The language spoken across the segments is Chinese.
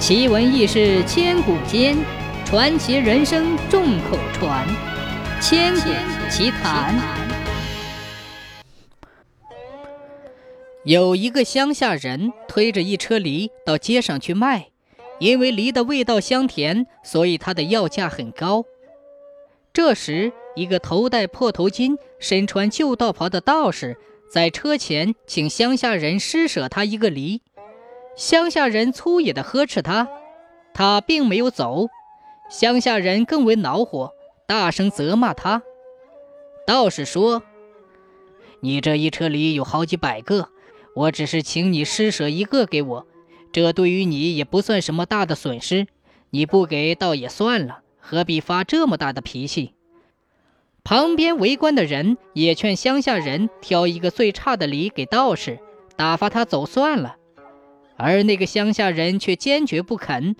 奇闻异事千古间，传奇人生众口传。千古奇谈。有一个乡下人推着一车梨到街上去卖，因为梨的味道香甜，所以他的要价很高。这时，一个头戴破头巾、身穿旧道袍的道士在车前请乡下人施舍他一个梨。乡下人粗野地呵斥他，他并没有走。乡下人更为恼火，大声责骂他。道士说：“你这一车梨有好几百个，我只是请你施舍一个给我，这对于你也不算什么大的损失。你不给倒也算了，何必发这么大的脾气？”旁边围观的人也劝乡下人挑一个最差的梨给道士，打发他走算了。而那个乡下人却坚决不肯。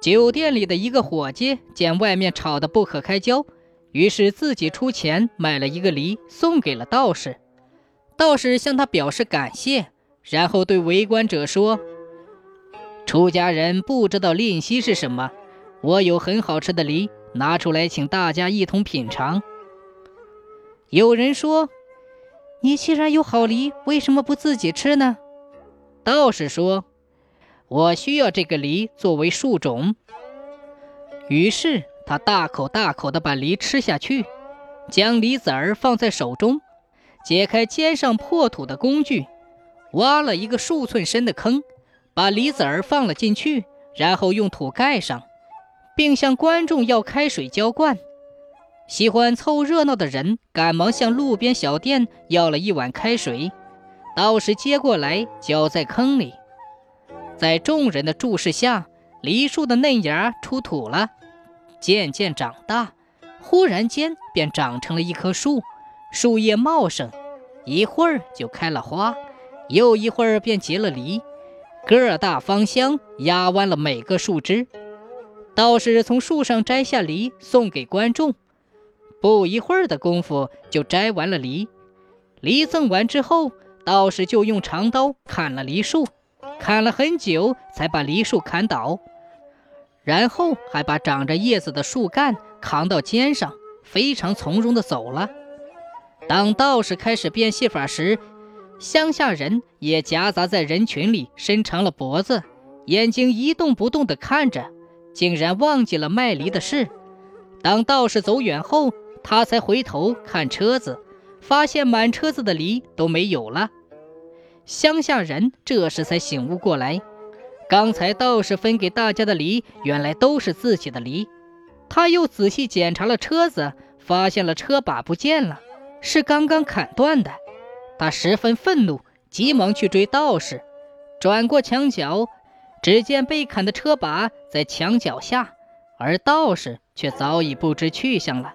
酒店里的一个伙计见外面吵得不可开交，于是自己出钱买了一个梨送给了道士。道士向他表示感谢，然后对围观者说：“出家人不知道吝惜是什么，我有很好吃的梨，拿出来请大家一同品尝。”有人说：“你既然有好梨，为什么不自己吃呢？”道士说：“我需要这个梨作为树种。”于是他大口大口地把梨吃下去，将梨子儿放在手中，解开肩上破土的工具，挖了一个数寸深的坑，把梨子儿放了进去，然后用土盖上，并向观众要开水浇灌。喜欢凑热闹的人赶忙向路边小店要了一碗开水。道士接过来，浇在坑里，在众人的注视下，梨树的嫩芽出土了，渐渐长大，忽然间便长成了一棵树，树叶茂盛，一会儿就开了花，又一会儿便结了梨，个大芳香，压弯了每个树枝。道士从树上摘下梨，送给观众，不一会儿的功夫就摘完了梨。梨赠完之后。道士就用长刀砍了梨树，砍了很久才把梨树砍倒，然后还把长着叶子的树干扛到肩上，非常从容地走了。当道士开始变戏法时，乡下人也夹杂在人群里，伸长了脖子，眼睛一动不动地看着，竟然忘记了卖梨的事。当道士走远后，他才回头看车子。发现满车子的梨都没有了，乡下人这时才醒悟过来，刚才道士分给大家的梨原来都是自己的梨。他又仔细检查了车子，发现了车把不见了，是刚刚砍断的。他十分愤怒，急忙去追道士。转过墙角，只见被砍的车把在墙脚下，而道士却早已不知去向了。